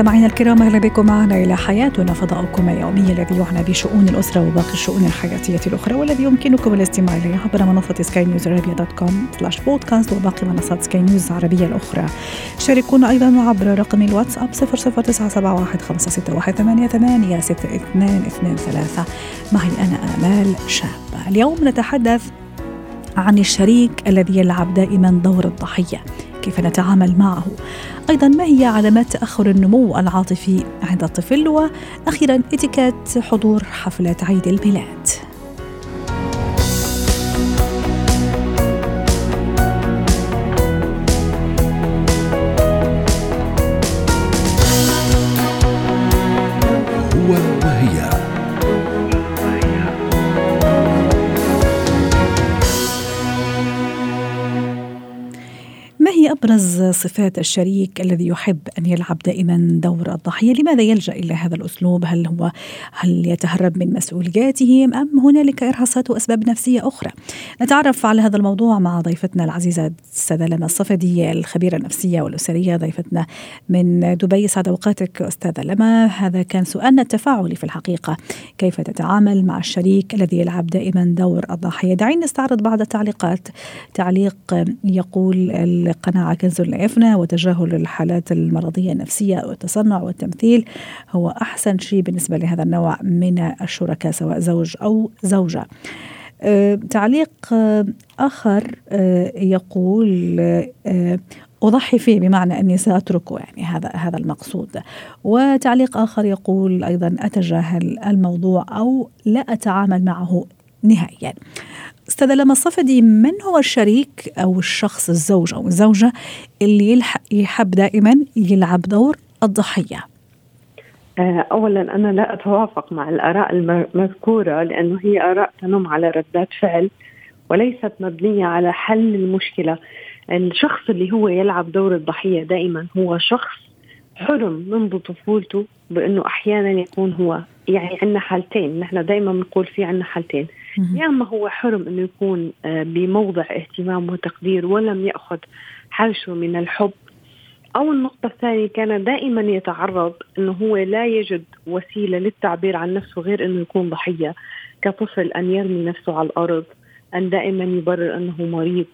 مستمعينا الكرام أهلا بكم معنا إلى حياتنا فضاؤكم اليومي الذي يعنى بشؤون الأسرة وباقي الشؤون الحياتية الأخرى والذي يمكنكم الاستماع إليه عبر منصة سكاي نيوز عربيه dot com slash podcast وباقي منصات سكاي نيوز العربية الأخرى. شاركونا أيضا عبر رقم الواتساب 00971 معي أنا آمال شابة. اليوم نتحدث عن الشريك الذي يلعب دائما دور الضحية. كيف نتعامل معه. أيضا ما هي علامات تأخر النمو العاطفي عند الطفل؟ وأخيرا اتيكيت حضور حفله عيد الميلاد. أبرز صفات الشريك الذي يحب أن يلعب دائما دور الضحية؟ لماذا يلجأ إلى هذا الأسلوب؟ هل هو هل يتهرب من مسؤولياته أم هنالك إرهاصات وأسباب نفسية أخرى؟ نتعرف على هذا الموضوع مع ضيفتنا العزيزة السادة لما الصفدي الخبيرة النفسية والأسرية ضيفتنا من دبي سعد أوقاتك أستاذة لما هذا كان سؤالنا التفاعلي في الحقيقة كيف تتعامل مع الشريك الذي يلعب دائما دور الضحية؟ دعينا نستعرض بعض التعليقات تعليق يقول القناعة كنز لا يفنى وتجاهل الحالات المرضية النفسية والتصنع والتمثيل هو أحسن شيء بالنسبة لهذا النوع من الشركاء سواء زوج أو زوجة. أه تعليق أه آخر أه يقول أضحي فيه بمعنى أني سأتركه يعني هذا هذا المقصود. وتعليق آخر يقول أيضا أتجاهل الموضوع أو لا أتعامل معه نهائيا. استاذه لما الصفدي من هو الشريك أو الشخص الزوج أو الزوجة اللي يحب دائما يلعب دور الضحية. اولا أنا لا أتوافق مع الآراء المذكورة لأنه هي آراء تنم على ردات فعل وليست مبنية على حل المشكلة. الشخص اللي هو يلعب دور الضحية دائما هو شخص حرم منذ طفولته بأنه أحيانا يكون هو يعني عندنا حالتين. نحن دائما بنقول في عندنا حالتين. يا اما هو حرم إنه يكون بموضع اهتمام وتقدير ولم يأخذ حرشه من الحب. أو النقطة الثانية كان دائما يتعرض إنه هو لا يجد وسيلة للتعبير عن نفسه غير إنه يكون ضحية كطفل أن يرمي نفسه على الأرض أن دائما يبرر إنه مريض.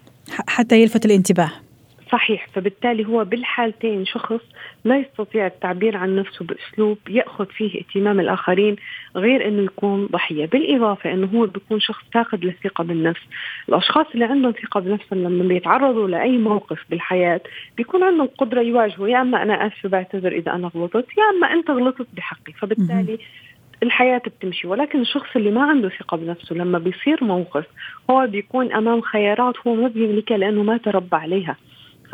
حتى يلفت الانتباه. صحيح. فبالتالي هو بالحالتين شخص لا يستطيع التعبير عن نفسه بأسلوب يأخذ فيه اهتمام الآخرين غير إنه يكون ضحية، بالإضافة إنه هو بيكون شخص فاقد للثقه بالنفس، الأشخاص اللي عندهم ثقة بنفسهم لما بيتعرضوا لأي موقف بالحياة بيكون عندهم قدرة يواجهوا. يا أما أنا اسفه بعتذر إذا أنا غلطت، يا أما أنت غلطت بحقي، فبالتالي الحياة بتمشي. ولكن الشخص اللي ما عنده ثقة بنفسه لما بيصير موقف هو بيكون أمام خيارات هو ما بيملكها لأنه ما تربى عليها.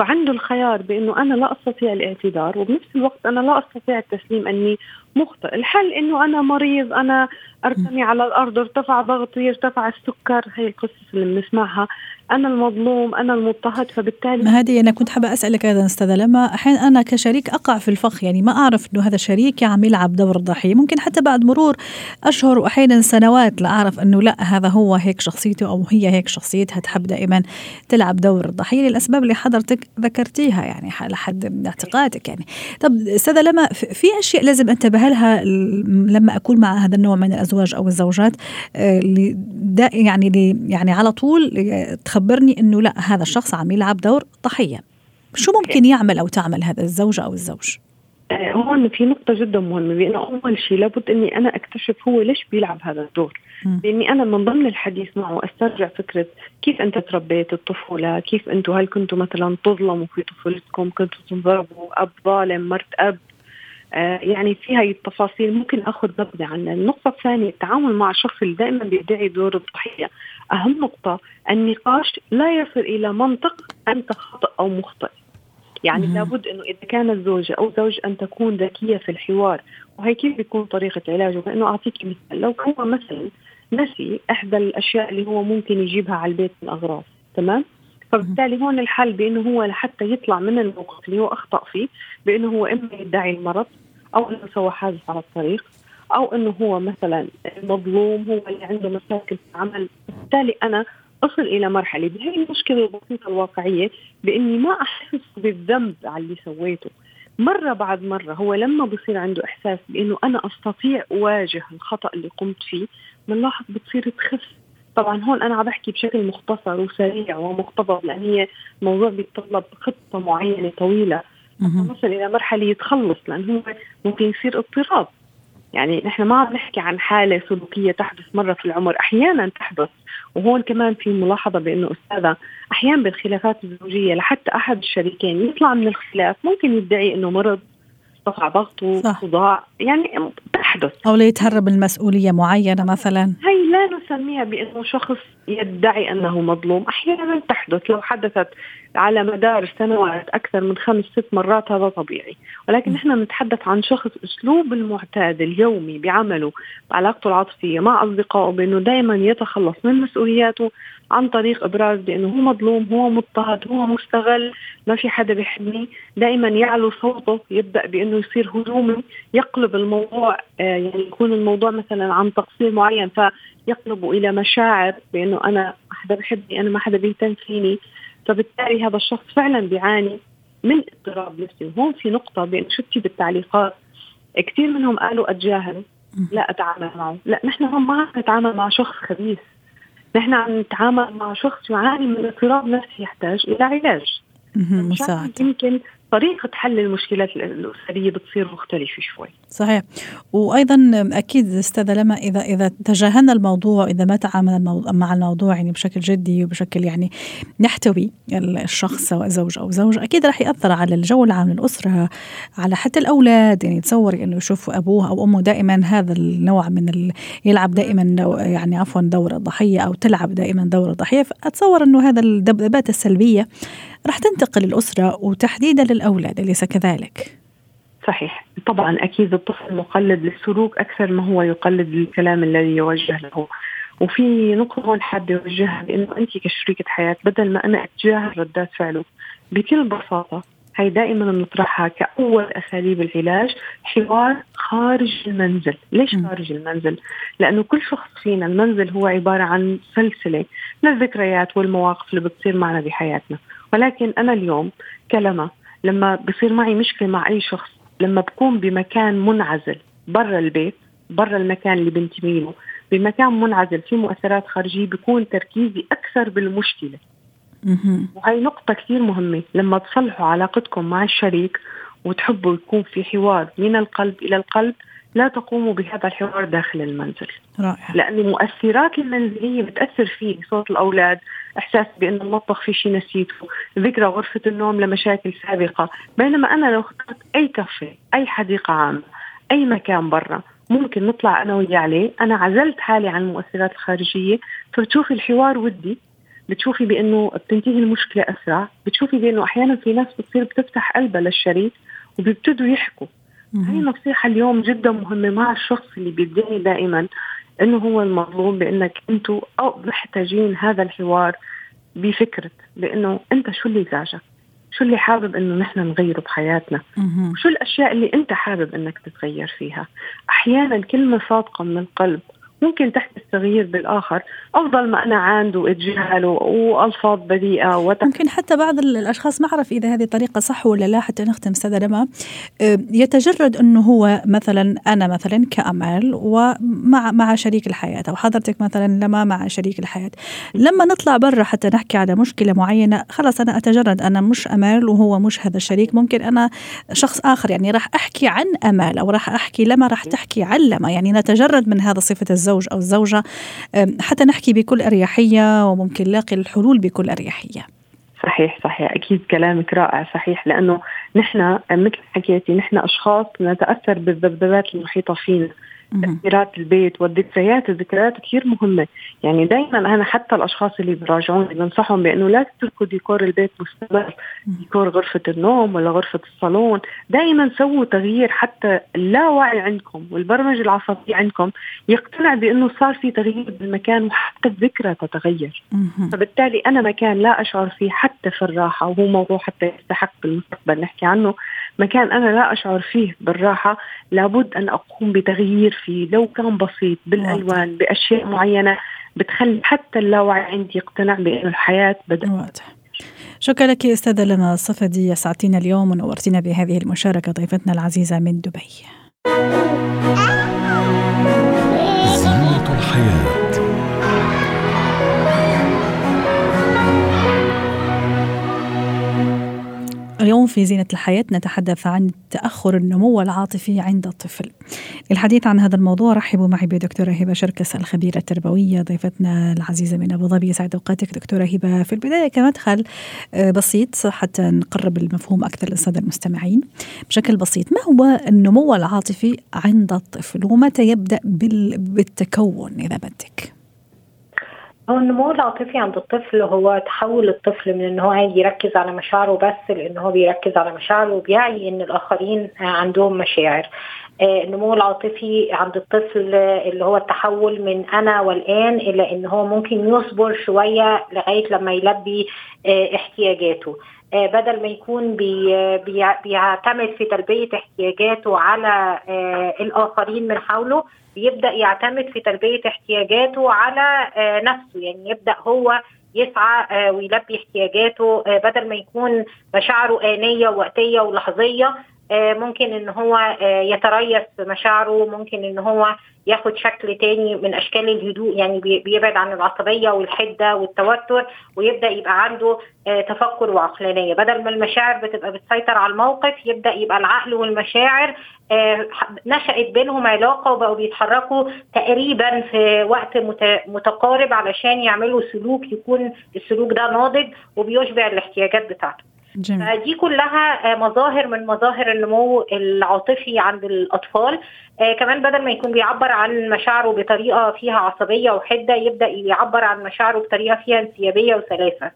فعنده الخيار بإنه أنا لا أستطيع الاعتذار وبنفس الوقت أنا لا أستطيع التسليم أني مخطئ. الحل إنه أنا مريض أنا أرتمي على الأرض ارتفع ضغطي ارتفع السكر هي القصص اللي بنسمعها. أنا المظلوم أنا المضطهد فبالتالي ما هذه أنا كنت حابة أسألك أيضا أستاذة لما أحيانا أنا كشريك أقع في الفخ يعني ما أعرف إنه هذا شريكي عم يلعب دور الضحيه ممكن حتى بعد مرور أشهر واحيانا سنوات لا أعرف إنه لا هذا هو هيك شخصيته أو هي هيك شخصيتها تحب دائما تلعب دور الضحيه للأسباب اللي حضرتك ذكرتيها يعني لحد اعتقادك يعني. طب أستاذة لما في أشياء لازم أنتبه لها لما أكون مع هذا النوع من الأزواج أو الزوجات آه، يعني يعني على طول تخبرني إنه لا هذا الشخص عم يلعب دور ضحية. شو ممكن يعمل أو تعمل هذا الزوج أو الزوج؟ آه، هون في نقطة جدا مهمة بأنه أول شيء لابد إني أنا أكتشف هو ليش بيلعب هذا الدور. لأني أنا من ضمن الحديث معه أسترجع فكرة كيف أنت تربيت الطفولة كيف أنتم هل كنتوا مثلا تظلموا في طفولتكم كنتوا تنضربوا أب ظالم مرت أب؟ آه، يعني في هاي التفاصيل ممكن آخذ نبذه عنها، النقطة الثانية التعامل مع الشخص اللي دائما بيدعي دور الضحية، أهم نقطة النقاش لا يصل إلى منطق أنت خطأ أو مخطئ. يعني مم. لابد إنه إذا كانت زوجه أو زوج أن تكون ذكية في الحوار وهي كيف بيكون طريقة علاجه بانه أعطيك مثال لو هو مثلا نسي إحدى الأشياء اللي هو ممكن يجيبها على البيت من أغراض تمام فبالتالي هون الحل بإنه هو لحتى يطلع من الموقف اللي هو أخطأ فيه بإنه هو إما يدعي المرض أو إنه سوى حادث على الطريق أو إنه هو مثلا مظلوم هو اللي عنده مشاكل في العمل. بالتالي أنا أصل إلى مرحلة. بهي المشكلة البسيطة الواقعية بإني ما أحس بالذنب على اللي سويته. مرة بعد مرة هو لما بصير عنده إحساس بأنه أنا أستطيع أواجه الخطأ اللي قمت فيه بنلاحظ بتصير تخف. طبعا هون أنا عم بحكي بشكل مختصر وسريع ومقتضب لأن هي موضوع بيتطلب خطة معينة طويلة. نصل إلى مرحلة يتخلص لأن هو ممكن يصير اضطراب. يعني نحن ما عم نحكي عن حالة سلوكية تحدث مرة في العمر أحيانا تحدث. وهون كمان في ملاحظة بأنه أستاذة أحيانا بالخلافات الزوجية لحتى أحد الشريكين يطلع من الخلاف ممكن يدعي إنه مرض ارتفع ضغطه صداع يعني تحدث. أو ليتهرب من مسؤولية معينة مثلا. هي لا نسميها بأنه شخص يدعي أنه مظلوم أحيانا تحدث. لو حدثت على مدار سنوات أكثر من خمس ست مرات هذا طبيعي. ولكن نحن نتحدث عن شخص أسلوب المعتاد اليومي بعمله بعلاقته العاطفية مع أصدقائه بأنه دائما يتخلص من مسؤولياته عن طريق إبراز بأنه هو مظلوم هو مضطهد هو مستغل ما في حدا بيحبني دائما يعلو صوته يبدأ بأنه يصير هجومي يقلب الموضوع آه، يعني يكون الموضوع مثلا عن تقصير معين فيقلب إلى مشاعر بإنه أنا ما حدا بحبني أنا ما حدا بيهتم فيني. فبالتالي هذا الشخص فعلا بيعاني من اضطراب نفسي. وهون في نقطة بين شفتي بالتعليقات؟ كثير منهم قالوا أتجاهل. لا أتعامل معه. لا نحن هون ما عم نتعامل مع شخص خبيث. نحن عم نتعامل مع شخص يعاني من اضطراب نفسي يحتاج إلى علاج. مساعدة. يمكن طريقة حل المشكلات الأسرية بتصير مختلفة شوي. صحيح. وأيضا أكيد أستاذة لما إذا إذا تجاهلنا الموضوع إذا ما تعامل مع الموضوع يعني بشكل جدي وبشكل يعني نحتوي الشخص سواء زوج أو زوج أكيد راح يأثر على الجو العام للأسرة على حتى الأولاد. يعني تصوري إنه يشوفوا أبوه أو أمه دائما هذا النوع من ال... يلعب دائما يعني عفوا دور الضحية أو تلعب دائما دور الضحية فأتصور إنه هذا الذبذبات السلبية راح تنتقل الأسرة وتحديدا للأولاد أليس كذلك؟ صحيح. طبعا أكيد الطفل مقلد للسلوك أكثر ما هو يقلد للكلام الذي يوجه له. وفي نقطة هون حابة أوجهها بأنه أنت كشريكة حياة بدل ما أنا أتجاهل ردات فعله بكل بساطة هي دائما بنطرحها كأول أساليب العلاج حوار خارج المنزل. ليش خارج المنزل؟ لأنه كل شخص فينا المنزل هو عبارة عن سلسلة من الذكريات والمواقف اللي بتصير معنا بحياتنا. ولكن أنا اليوم كلمة لما بصير معي مشكلة مع أي شخص لما بكون بمكان منعزل برا البيت برا المكان اللي بنتمي له بمكان منعزل في مؤثرات خارجية بيكون تركيزي أكثر بالمشكلة. وهي نقطة كثير مهمة لما تصلحوا علاقتكم مع الشريك وتحبوا يكون في حوار من القلب إلى القلب لا تقوموا بهذا الحوار داخل المنزل. رائع. لأن المؤثرات المنزلية بتأثر فيه صوت الأولاد إحساس بأن المطبخ في شيء نسيته ذكرى غرفة النوم لمشاكل سابقة. بينما أنا لو اخترت أي كافيه أي حديقة عامة أي مكان برا ممكن نطلع أنا وياه عليه. أنا عزلت حالي عن المؤثرات الخارجية. فبتشوفي الحوار ودي. بتشوفي بأنه بتنتهي المشكلة أسرع. بتشوفي بأنه أحيانا في ناس بتصير بتفتح قلبها للشريك وبيبتدوا يحكوا. هاي نصيحة اليوم جدا مهمة مع الشخص اللي بيدعي دائما إنه هو المظلوم بإنك أنتم أو محتاجين هذا الحوار بفكرة بإنه أنت شو اللي زعجك؟ شو اللي حابب إنه نحن نغيره بحياتنا؟ وشو الأشياء اللي أنت حابب إنك تتغير فيها؟ أحيانا كلمة صادقة من القلب ممكن تحدث تغيير بالآخر. أفضل ما أنا عاند واتجاهل وألفاظ بذيئة وتح... ممكن حتى بعض الأشخاص ما أعرف إذا هذه طريقة صح ولا لا حتى نختم أستاذة لما يتجرد أنه هو مثلا أنا مثلا كأمل ومع مع شريك الحياة أو حضرتك مثلا لما مع شريك الحياة. لما نطلع برا حتى نحكي على مشكلة معينة خلاص أنا أتجرد أنا مش امال وهو مش هذا الشريك. ممكن أنا شخص آخر يعني راح أحكي عن امال أو راح أحكي لما راح تحكي عن لما يعني نتجرد من هذا صفة الزوج. أو الزوجه حتى نحكي بكل أريحية وممكن نلاقي الحلول بكل أريحية. صحيح صحيح. أكيد كلامك رائع صحيح. لأنه نحن مثل حكيتي نحن أشخاص نتأثر بالذبذبات المحيطة فينا. تأثيرات البيت والذكريات الذكريات كثير مهمة. يعني دائما أنا حتى الأشخاص اللي بيراجعوني بنصحهم بأنه لا تتركوا ديكور البيت مستمر. ديكور غرفة النوم ولا غرفة الصالون. دائما سووا تغيير حتى اللاوعي عندكم والبرمجة العصبية عندكم يقتنع بأنه صار في تغيير بالمكان وحتى الذكرى تتغير. فبالتالي أنا مكان لا أشعر فيه حتى في الراحة وهو موضوع حتى يستحق بالمستقبل نحكي عنه مكان أنا لا أشعر فيه بالراحة لابد أن أقوم بتغيير فيه لو كان بسيط بالألوان بأشياء معينة بتخلي حتى اللاوعي عندي يقتنع بأن الحياة بدأت واضح. شكرا لك أستاذة لما الصفدي اسعدتينا اليوم ونورتينا بهذه المشاركة ضيفتنا العزيزة من دبي. زينة الحياة اليوم في زينة الحياة نتحدث عن تأخر النمو العاطفي عند الطفل. للحديث عن هذا الموضوع رحبوا معي بدكتورة هبة شركس الخبيرة التربوية ضيفتنا العزيزة من أبو ظبي. يسعد أوقاتك دكتورة هبة. في البداية كمدخل آه، بسيط حتى نقرب المفهوم أكثر للسادة المستمعين. بشكل بسيط ما هو النمو العاطفي عند الطفل؟ ومتى يبدأ بالتكون إذا بدك؟ هو النمو العاطفي عند الطفل هو تحول الطفل من ان هو يركز على مشاعره بس لأن هو بيركز على مشاعره وبيعي إن الآخرين عندهم مشاعر. آه، النمو العاطفي عند الطفل اللي هو التحول من أنا والآن إلى ان هو ممكن يصبر شوية لغاية لما يلبي آه، احتياجاته. آه، بدل ما يكون بيعتمد في تلبية احتياجاته على الآخرين من حوله بيبدا يعتمد في تلبية احتياجاته على آه، نفسه. يعني يبدأ هو يسعى آه، ويلبي احتياجاته آه، بدل ما يكون مشاعره آنية ووقتية ولحظية ممكن إن هو يتريث مشاعره ممكن إن هو ياخد شكل تاني من أشكال الهدوء يعني بيبعد عن العصبية والحدة والتوتر ويبدأ يبقى عنده تفكر وعقلانية. بدل ما المشاعر بتبقى بتسيطر على الموقف يبدأ يبقى العقل والمشاعر نشأت بينهم علاقة وبقوا بيتحركوا تقريبا في وقت متقارب علشان يعملوا سلوك يكون السلوك ده ناضج وبيشبع الاحتياجات بتاعته. جميل. دي كلها مظاهر من مظاهر النمو العاطفي عند الأطفال آه كمان بدل ما يكون بيعبر عن مشاعره بطريقة فيها عصبية وحدة يبدأ يعبر عن مشاعره بطريقة فيها انسيابية وسلاسة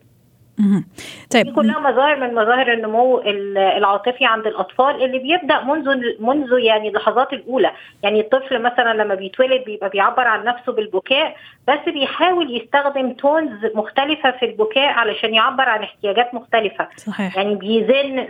طيب. كلها مظاهر من مظاهر النمو العاطفي عند الأطفال اللي بيبدأ منذ منذ يعني اللحظات الأولى. يعني الطفل مثلا لما بيتولد بيبقى بيعبر عن نفسه بالبكاء بس بيحاول يستخدم تونز مختلفة في البكاء علشان يعبر عن احتياجات مختلفة. صحيح. يعني بيزن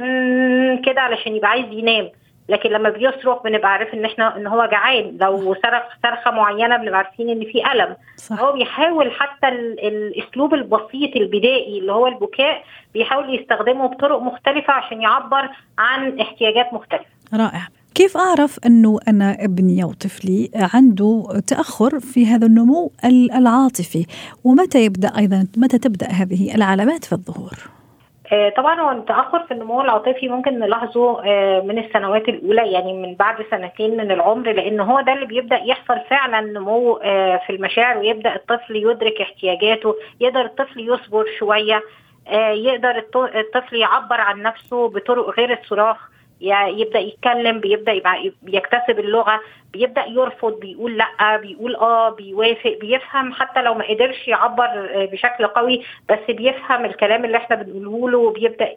كده علشان يبقى عايز ينام. لكن لما بيصرخ بنبقى عارف إن إحنا إن هو جعان. لو صرخ صرخة معينة بنبقى عارفين إن في ألم. صح. هو بيحاول حتى الأسلوب البسيط البدائي اللي هو البكاء بيحاول يستخدمه بطرق مختلفة عشان يعبر عن احتياجات مختلفة. رائع. كيف أعرف أنه أنا ابني أو طفلي عنده تأخر في هذا النمو العاطفي؟ ومتى يبدأ أيضا متى تبدأ هذه العلامات في الظهور؟ آه، طبعا هو التأخر في النمو العاطفي ممكن نلاحظه آه، من السنوات الأولى يعني من بعد سنتين من العمر لأن هو ده اللي بيبدأ يحصل فعلا نمو آه، في المشاعر ويبدأ الطفل يدرك احتياجاته يقدر الطفل يصبر شوية يقدر الطفل يعبر عن نفسه بطرق غير الصراخ يبدأ يتكلم بيبدأ يكتسب اللغة. بيبدأ يرفض بيقول لأ بيقول آه بيوافق بيفهم حتى لو ما قدرش يعبر آه، بشكل قوي بس بيفهم الكلام اللي إحنا بنقوله له وبيبدأ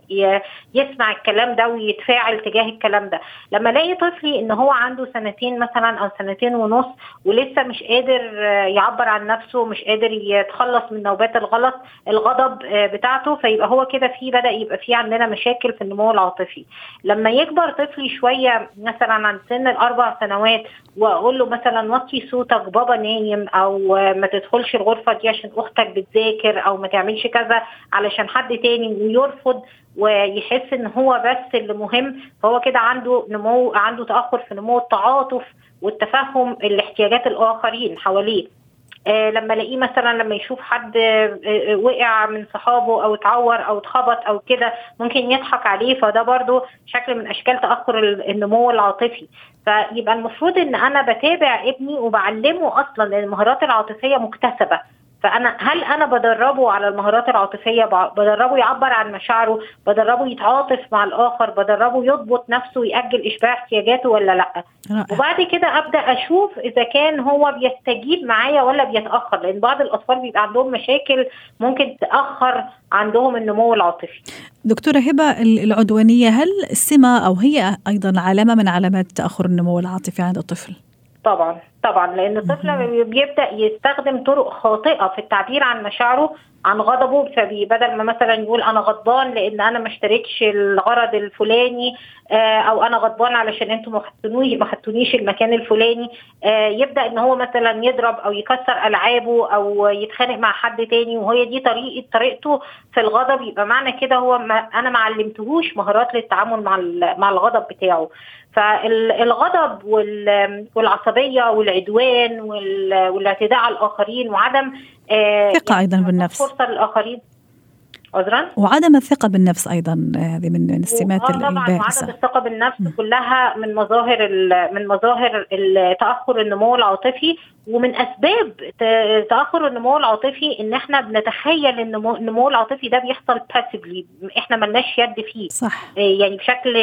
يسمع الكلام ده ويتفاعل تجاه الكلام ده. لما ألاقي طفلي إن هو عنده سنتين مثلا أو سنتين ونص ولسه مش قادر آه، يعبر عن نفسه مش قادر يتخلص من نوبات الغلط الغضب آه، بتاعته فيبقى هو كده في بدأ يبقى في عندنا مشاكل في النمو العاطفي. لما يكبر طفلي شوية مثلا عن سن الأربع سنوات واقول له مثلا وطي صوتك بابا نايم أو ما تدخلش الغرفة دي عشان أختك بتذاكر أو ما تعملش كذا علشان حد تاني ويرفض ويحس إن هو بس اللي مهم. فهو كده عنده نمو عنده تأخر في نمو التعاطف والتفهم الاحتياجات الآخرين حواليه. لما الاقيه مثلا لما يشوف حد آه، آه، وقع من صحابه أو اتعور أو اتخبط أو كده ممكن يضحك عليه. فده برضو شكل من أشكال تأخر ال- النمو العاطفي. فيبقى المفروض إن أنا بتابع ابني وبعلمه أصلا المهارات العاطفية مكتسبة. فأنا هل أنا بدربه على المهارات العاطفية؟ بدربه يعبر عن مشاعره؟ بدربه يتعاطف مع الآخر؟ بدربه يضبط نفسه ويأجل إشباع احتياجاته ولا لأ؟ وبعد كده أبدأ أشوف إذا كان هو بيستجيب معايا ولا بيتأخر لأن بعض الأطفال بيبقى عندهم مشاكل ممكن تأخر عندهم النمو العاطفي. دكتورة هبة ال- العدوانية هل سمة أو هي أيضا علامة من علامات تأخر النمو العاطفي عند الطفل؟ طبعا. طبعا لأن الطفل بيبدأ يستخدم طرق خاطئة في التعبير عن مشاعره عن غضبه فبدل ما مثلا يقول أنا غضبان لأن أنا ما اشتريتش الغرض الفلاني آه، أو أنا غضبان علشان أنتم ما ما خدتونيش المكان الفلاني آه، يبدأ إن هو مثلا يضرب أو يكسر ألعابه أو يتخانق مع حد تاني وهي دي طريقه طريقته في الغضب. يبقى معنى كده هو ما أنا ما علمتهوش مهارات للتعامل مع مع الغضب بتاعه. فالغضب وال- والعصبية والعدوان وال- والاعتداء على الآخرين وعدم آه، ثقة أيضا بالنفس. فرصة للآخرين عذرا؟ وعدم الثقة بالنفس أيضا هذه من السمات آه طبعا وعدم الثقة بالنفس كلها من مظاهر من مظاهر تاخر النمو العاطفي ومن أسباب تأخر النمو العاطفي إن إحنا بنتخيل ان النمو- النمو العاطفي ده بيحصل باسفلي إحنا ملناش يد فيه. صح. آه، يعني بشكل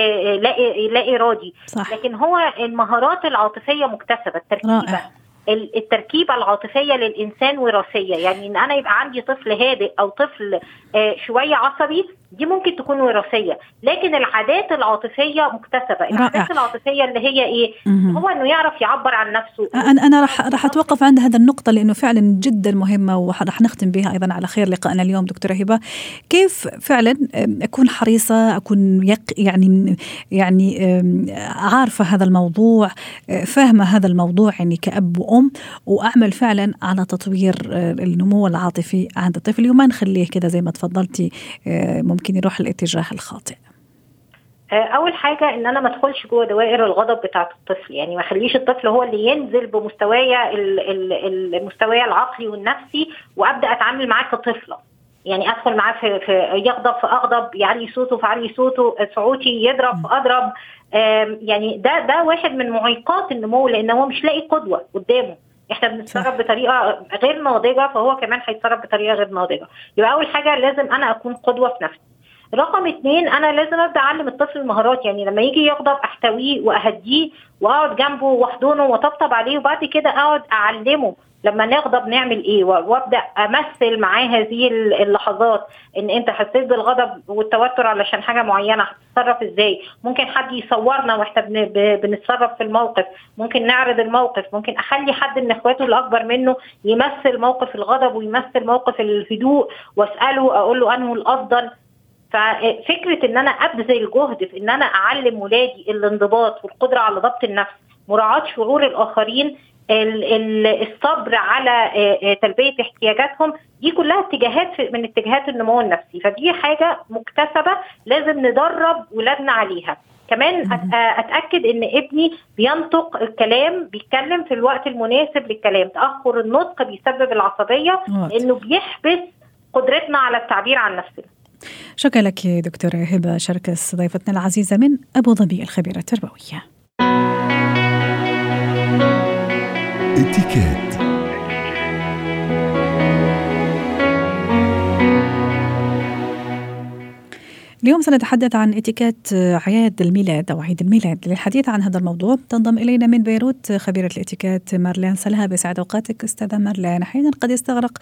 لا لا إرادي. صح. لكن هو المهارات العاطفية مكتسبة التركيبة. رائع. التركيبة العاطفية للإنسان وراثية. يعني إن أنا يبقى عندي طفل هادئ أو طفل آه، شوية عصبي دي ممكن تكون وراثية لكن العادات العاطفية مكتسبة. العادات العاطفية اللي هي إيه. هو إنه يعرف يعبر عن نفسه. أنا أنا راح راح أتوقف عند هذا النقطة لأنه فعلا جدا مهمة وراح نختم بها أيضا على خير لقائنا اليوم دكتورة هبة. كيف فعلا أم، أكون حريصة أكون يق يعني يعني أم، عارفة هذا الموضوع فاهمة هذا الموضوع يعني كأب وأم وأعمل فعلا على تطوير النمو العاطفي عند الطفل. وما نخليه كده زي ما تفضلتي أه، ممكن يروح الاتجاه الخاطئ. آه، أول حاجة إن أنا ما أدخلش جوه دوائر الغضب بتاعة الطفل. يعني ما أخليش الطفل هو اللي ينزل بمستوايا ال- ال- المستوايا العقلي والنفسي وأبدأ أتعامل معاه كطفلة. يعني أدخل معاه في, في يغضب فاغضب يعلي صوته فعلي صوته صوتي يضرب فاضرب يعني ده ده واحد من معيقات النمو لأن هو مش لاقي قدوة قدامه. إحنا بنتصرف بطريقة غير ناضجة فهو كمان هيتصرف بطريقة غير ناضجة. يبقى أول حاجة لازم أنا أكون قدوة في نفسي. رقم اتنين أنا لازم أبدأ أعلم الطفل المهارات يعني لما يجي يغضب أحتويه وأهديه وأقعد جنبه وأحضنه وأطبطب عليه وبعد كده أقعد أعلمه لما نغضب نعمل إيه وأبدأ أمثل معاه هذه اللحظات إن أنت حسيت بالغضب والتوتر علشان حاجة معينة هتتصرف إزاي؟ ممكن حد يصورنا وإحنا بنتصرف في الموقف ممكن نعرض الموقف ممكن أخلي حد من إخواته الأكبر منه يمثل موقف الغضب ويمثل موقف الهدوء وأسأله أقول له أنه الأفضل ففكرة إن أنا أبذل جهد في إن أنا أعلم ولادي الانضباط والقدرة على ضبط النفس مراعاة شعور الآخرين ال- ال- الصبر على آه، آه، تلبية احتياجاتهم دي كلها اتجاهات من اتجاهات النمو النفسي. فدي حاجة مكتسبة لازم ندرب ولادنا عليها. كمان آه، أتأكد إن ابني بينطق الكلام بيتكلم في الوقت المناسب للكلام. تأخر النطق بيسبب العصبية. لأنه بيحبس قدرتنا على التعبير عن نفسنا. شكرا لك دكتورة هبة شركس ضيفتنا العزيزة من أبو ظبي الخبيرة التربوية اتكات. اليوم سنتحدث عن اتيكيت اعياد الميلاد أو عيد الميلاد للحديث عن هذا الموضوع. تنضم إلينا من بيروت خبيرة الاتيكيت مارلين سلها بسعد أوقاتك أستاذة مارلين. أحيانا قد يستغرق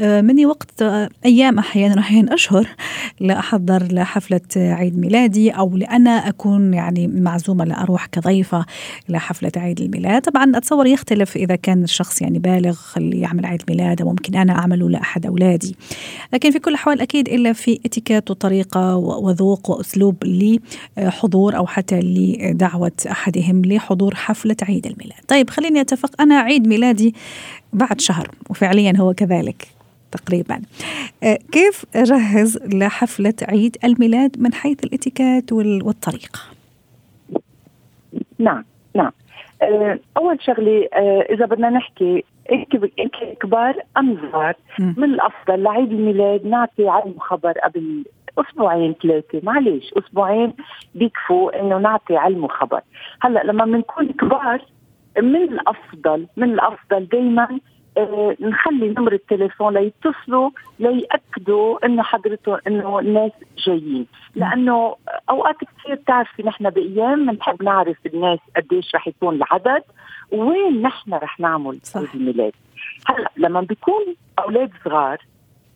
آه، مني وقت آه، أيام أحيانا أحيانا أشهر لاحضر لحفله عيد ميلادي أو لانا أكون يعني معزومة لاروح كضيفة لحفله عيد الميلاد. طبعا أتصور يختلف إذا كان الشخص يعني بالغ اللي يعمل عيد ميلاد ممكن أنا اعمله لاحد أولادي. لكن في كل الأحوال أكيد إلا في اتيكيت وطريقة وذوق وأسلوب لحضور أو حتى لدعوة أحدهم لحضور حفلة عيد الميلاد. طيب خليني أتفق أنا عيد ميلادي بعد شهر وفعليا هو كذلك. تقريبا آه، كيف أجهز لحفلة عيد الميلاد من حيث الاتيكيت والطريقة نعم نعم آه، أول شغله آه، إذا بدنا نحكي كبار أم صغار من الأفضل لعيد الميلاد نعطي علم خبر قبل أسبوعين ثلاثة. معلش أسبوعين بيكفوا إنه نعطي علم وخبر هلأ لما بنكون كبار من الأفضل من الأفضل دائما آه نخلي نمر التليفون ليتصلوا ليأكدوا إنه حضرته إنه الناس جايين. لأنه أوقات كثير بتعرفي نحن بأيام بنحب نعرف الناس قديش رح يكون العدد وين نحن رح نعمل عيد الميلاد. هلأ لما بيكون أولاد صغار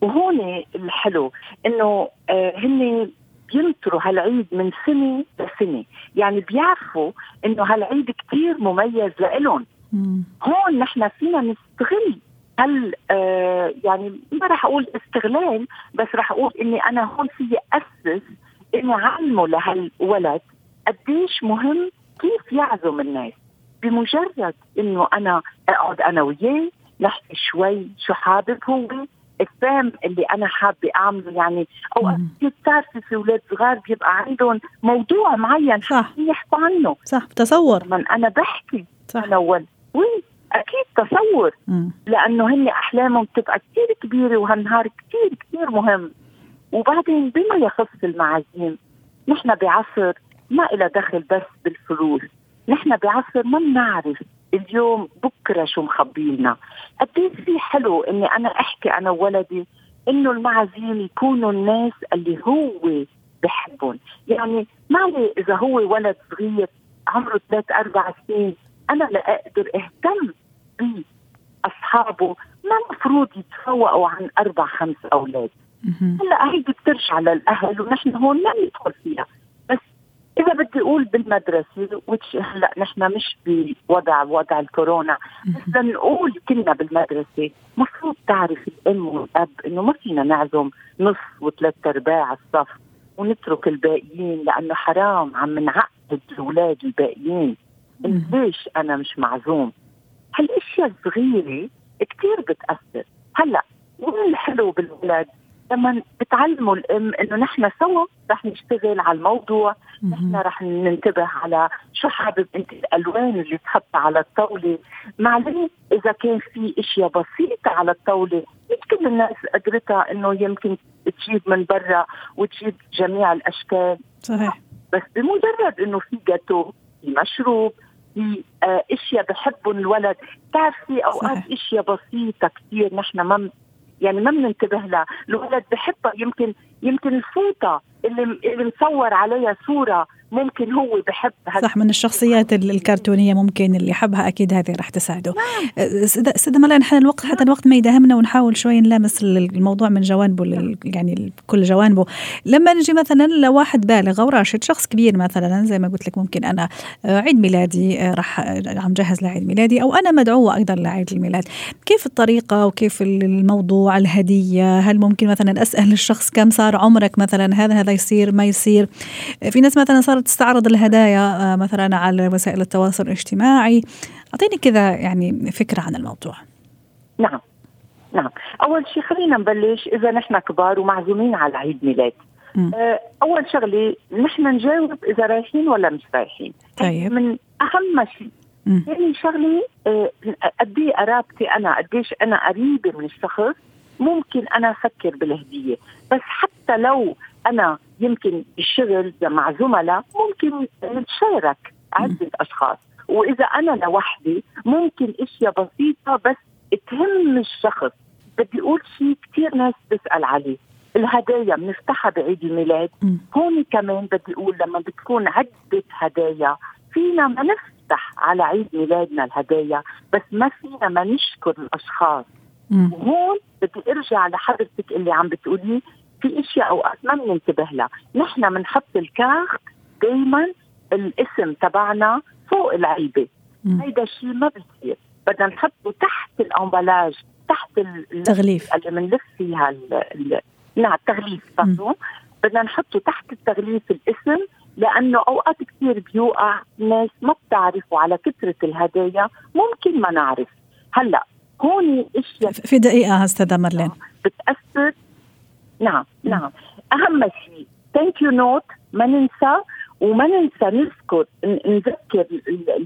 وهون الحلو إنه آه هن بينطروا هالعيد من سنة لسنة. يعني بيعرفوا إنه هالعيد كثير مميز لإلهم. هون نحن فينا نستغل هل آه يعني ما راح أقول استغلال بس راح أقول إني أنا هون في أسس إني أعلمه لهالولد قديش مهم كيف يعزم الناس. بمجرد إنه أنا أقعد أنا وياه نحكي شوي شو حابب هو الفهم اللي أنا حابة أعمله يعني أو بتعرفي في أولاد صغار بيبقى عندهم موضوع معين صح. يحكوا عنه. صح تصور. من أنا بحكي صح. أنا وين أكيد تصور. مم. لأنه هن أحلامهم بتبقى كثير كبيرة وهالنهار كثير كثير مهم. وبعدين بما يخص المعازيم نحن بعصر ما إلى دخل بس بالفلوس. نحن بعصر ما بنعرف اليوم بكرة شو مخبي لنا قد في حلو إني أنا أحكي أنا وولدي إنه المعازيم يكونوا الناس اللي هو بحبهم. يعني ما علي إذا هو ولد صغير عمره ثلاث أربع سنين أنا لا أقدر أهتم بأصحابه. ما المفروض يتفوقوا عن أربع خمس أولاد. هلأ هيدي بترجع للأهل ونحن هون ما ندخل فيها. إذا بدي أقول بالمدرسة هلأ نحن مش بوضع وضع الكورونا بس لنقول كنا بالمدرسة مفروض تعرف الأم والأب إنه ما فينا نعزم نص وثلاث أرباع الصف ونترك الباقيين لأنه حرام عم نعقد الأولاد الباقيين. ليش أنا مش معزوم؟ هالأشياء الصغيرة كثير بتأثر. هلأ وين الحلو بالولاد لما بتعلموا الأم إنه نحن سوا رح نشتغل على الموضوع نحن رح ننتبه على شو حابب أنت الألوان اللي تحطها على الطاولة. معلش إذا كان في إشياء بسيطة على الطاولة مش كل الناس قدرتها إنه يمكن تجيب من برا وتجيب جميع الأشكال. صحيح. بس بمجرد إنه في جاتو في مشروب في آه إشياء بحبهم الولد. بتعرفي أوقات صحيح. إشياء بسيطة كثير نحن ما يعني ما بننتبه لها. الولد بحبها يمكن يمكن الفوطة اللي اللي مصور عليها صورة ممكن هو بحب صح من الشخصيات الكرتونية ممكن اللي يحبها أكيد هذه راح تساعده. نعم. سيدة ملا نحن الوقت حتى الوقت ما يداهمنا ونحاول شوي نلامس الموضوع من جوانبه يعني كل جوانبه. لما نجي مثلا لواحد بالغ أو راشد شخص كبير مثلا زي ما قلت لك ممكن أنا آه، عيد ميلادي آه، راح عم جهز لعيد ميلادي أو أنا مدعوة أيضا لعيد الميلاد. كيف الطريقة وكيف الموضوع الهدية؟ هل ممكن مثلا أسأل الشخص كم صار عمرك مثلا؟ هذا هذا يصير ما يصير؟ في ناس مثلا صار صارت تستعرض الهدايا آه، مثلا على وسائل التواصل الاجتماعي. أعطيني كذا يعني فكرة عن الموضوع. نعم. نعم. أول شيء خلينا نبلش إذا نحن كبار ومعزومين على عيد ميلاد. آه، أول شغلة نحن نجاوب إذا رايحين ولا مش رايحين. طيب. من أهم شيء. يعني شغلة آه، قد إيه قرابتي أنا قديش أنا قريبة من الشخص ممكن أنا أفكر بالهدية. بس حتى لو أنا يمكن بالشغل مع زملاء ممكن نتشارك عدة أشخاص. وإذا أنا لوحدي ممكن أشياء بسيطة بس تهم الشخص. بدي أقول شيء كثير ناس بتسال عليه. الهدايا بنفتحها بعيد الميلاد. هون كمان بدي أقول لما بتكون عدة هدايا فينا ما نفتح على عيد ميلادنا الهدايا بس ما فينا ما نشكر الأشخاص. وهون بدي أرجع لحضرتك اللي عم بتقولي في أشياء اوقات ما بننتبه لها، نحن بنحط الكارت دائما الاسم تبعنا فوق العلبه، هيدا الشيء ما بيصير، بدنا نحطه تحت الأمبلاج، تحت التغليف اللي بنلف فيها نعم التغليف بدنا نحطه تحت التغليف الاسم لأنه أوقات كثير بيوقع ناس ما بتعرفوا على كثرة الهدايا ممكن ما نعرف. هلأ هون أشياء في دقيقة استاذه مارلين بتأثر نعم نعم. أهم شيء. thank you note ما ننسى وما ننسى نذكر نذكر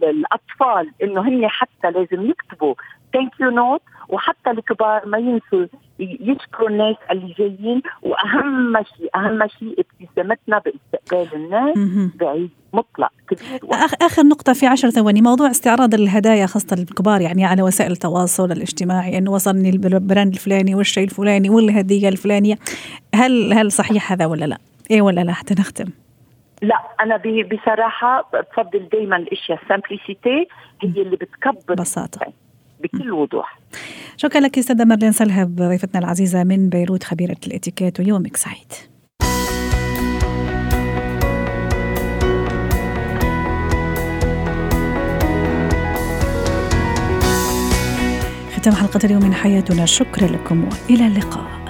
الأطفال إنه هن حتى لازم يكتبوا thank you note وحتى الكبار ما ينسوا يشكروا الناس اللي جايين. وأهم شيء أهم شيء ابتسامتنا باستقبال الناس بعيد مطلق. آخر نقطة في عشر ثواني. موضوع استعراض الهدايا خاصة للكبار يعني على وسائل التواصل الاجتماعي إنه وصلني ال brand الفلاني والشيء الفلاني والهدية الفلانية. هل هل صحيح هذا ولا لا؟ إيه ولا لا؟ حتى نختم. لا أنا بصراحة بفضل دائما الأشياء. ال simplicity هي اللي بتكبر. بساطه بكل وضوح. شكرا لك أستاذة مارلين سلهب ضيفتنا العزيزة من بيروت خبيرة الإتيكيت ويومك سعيد. ختام حلقة اليوم من حياتنا. شكرا لكم وإلى اللقاء.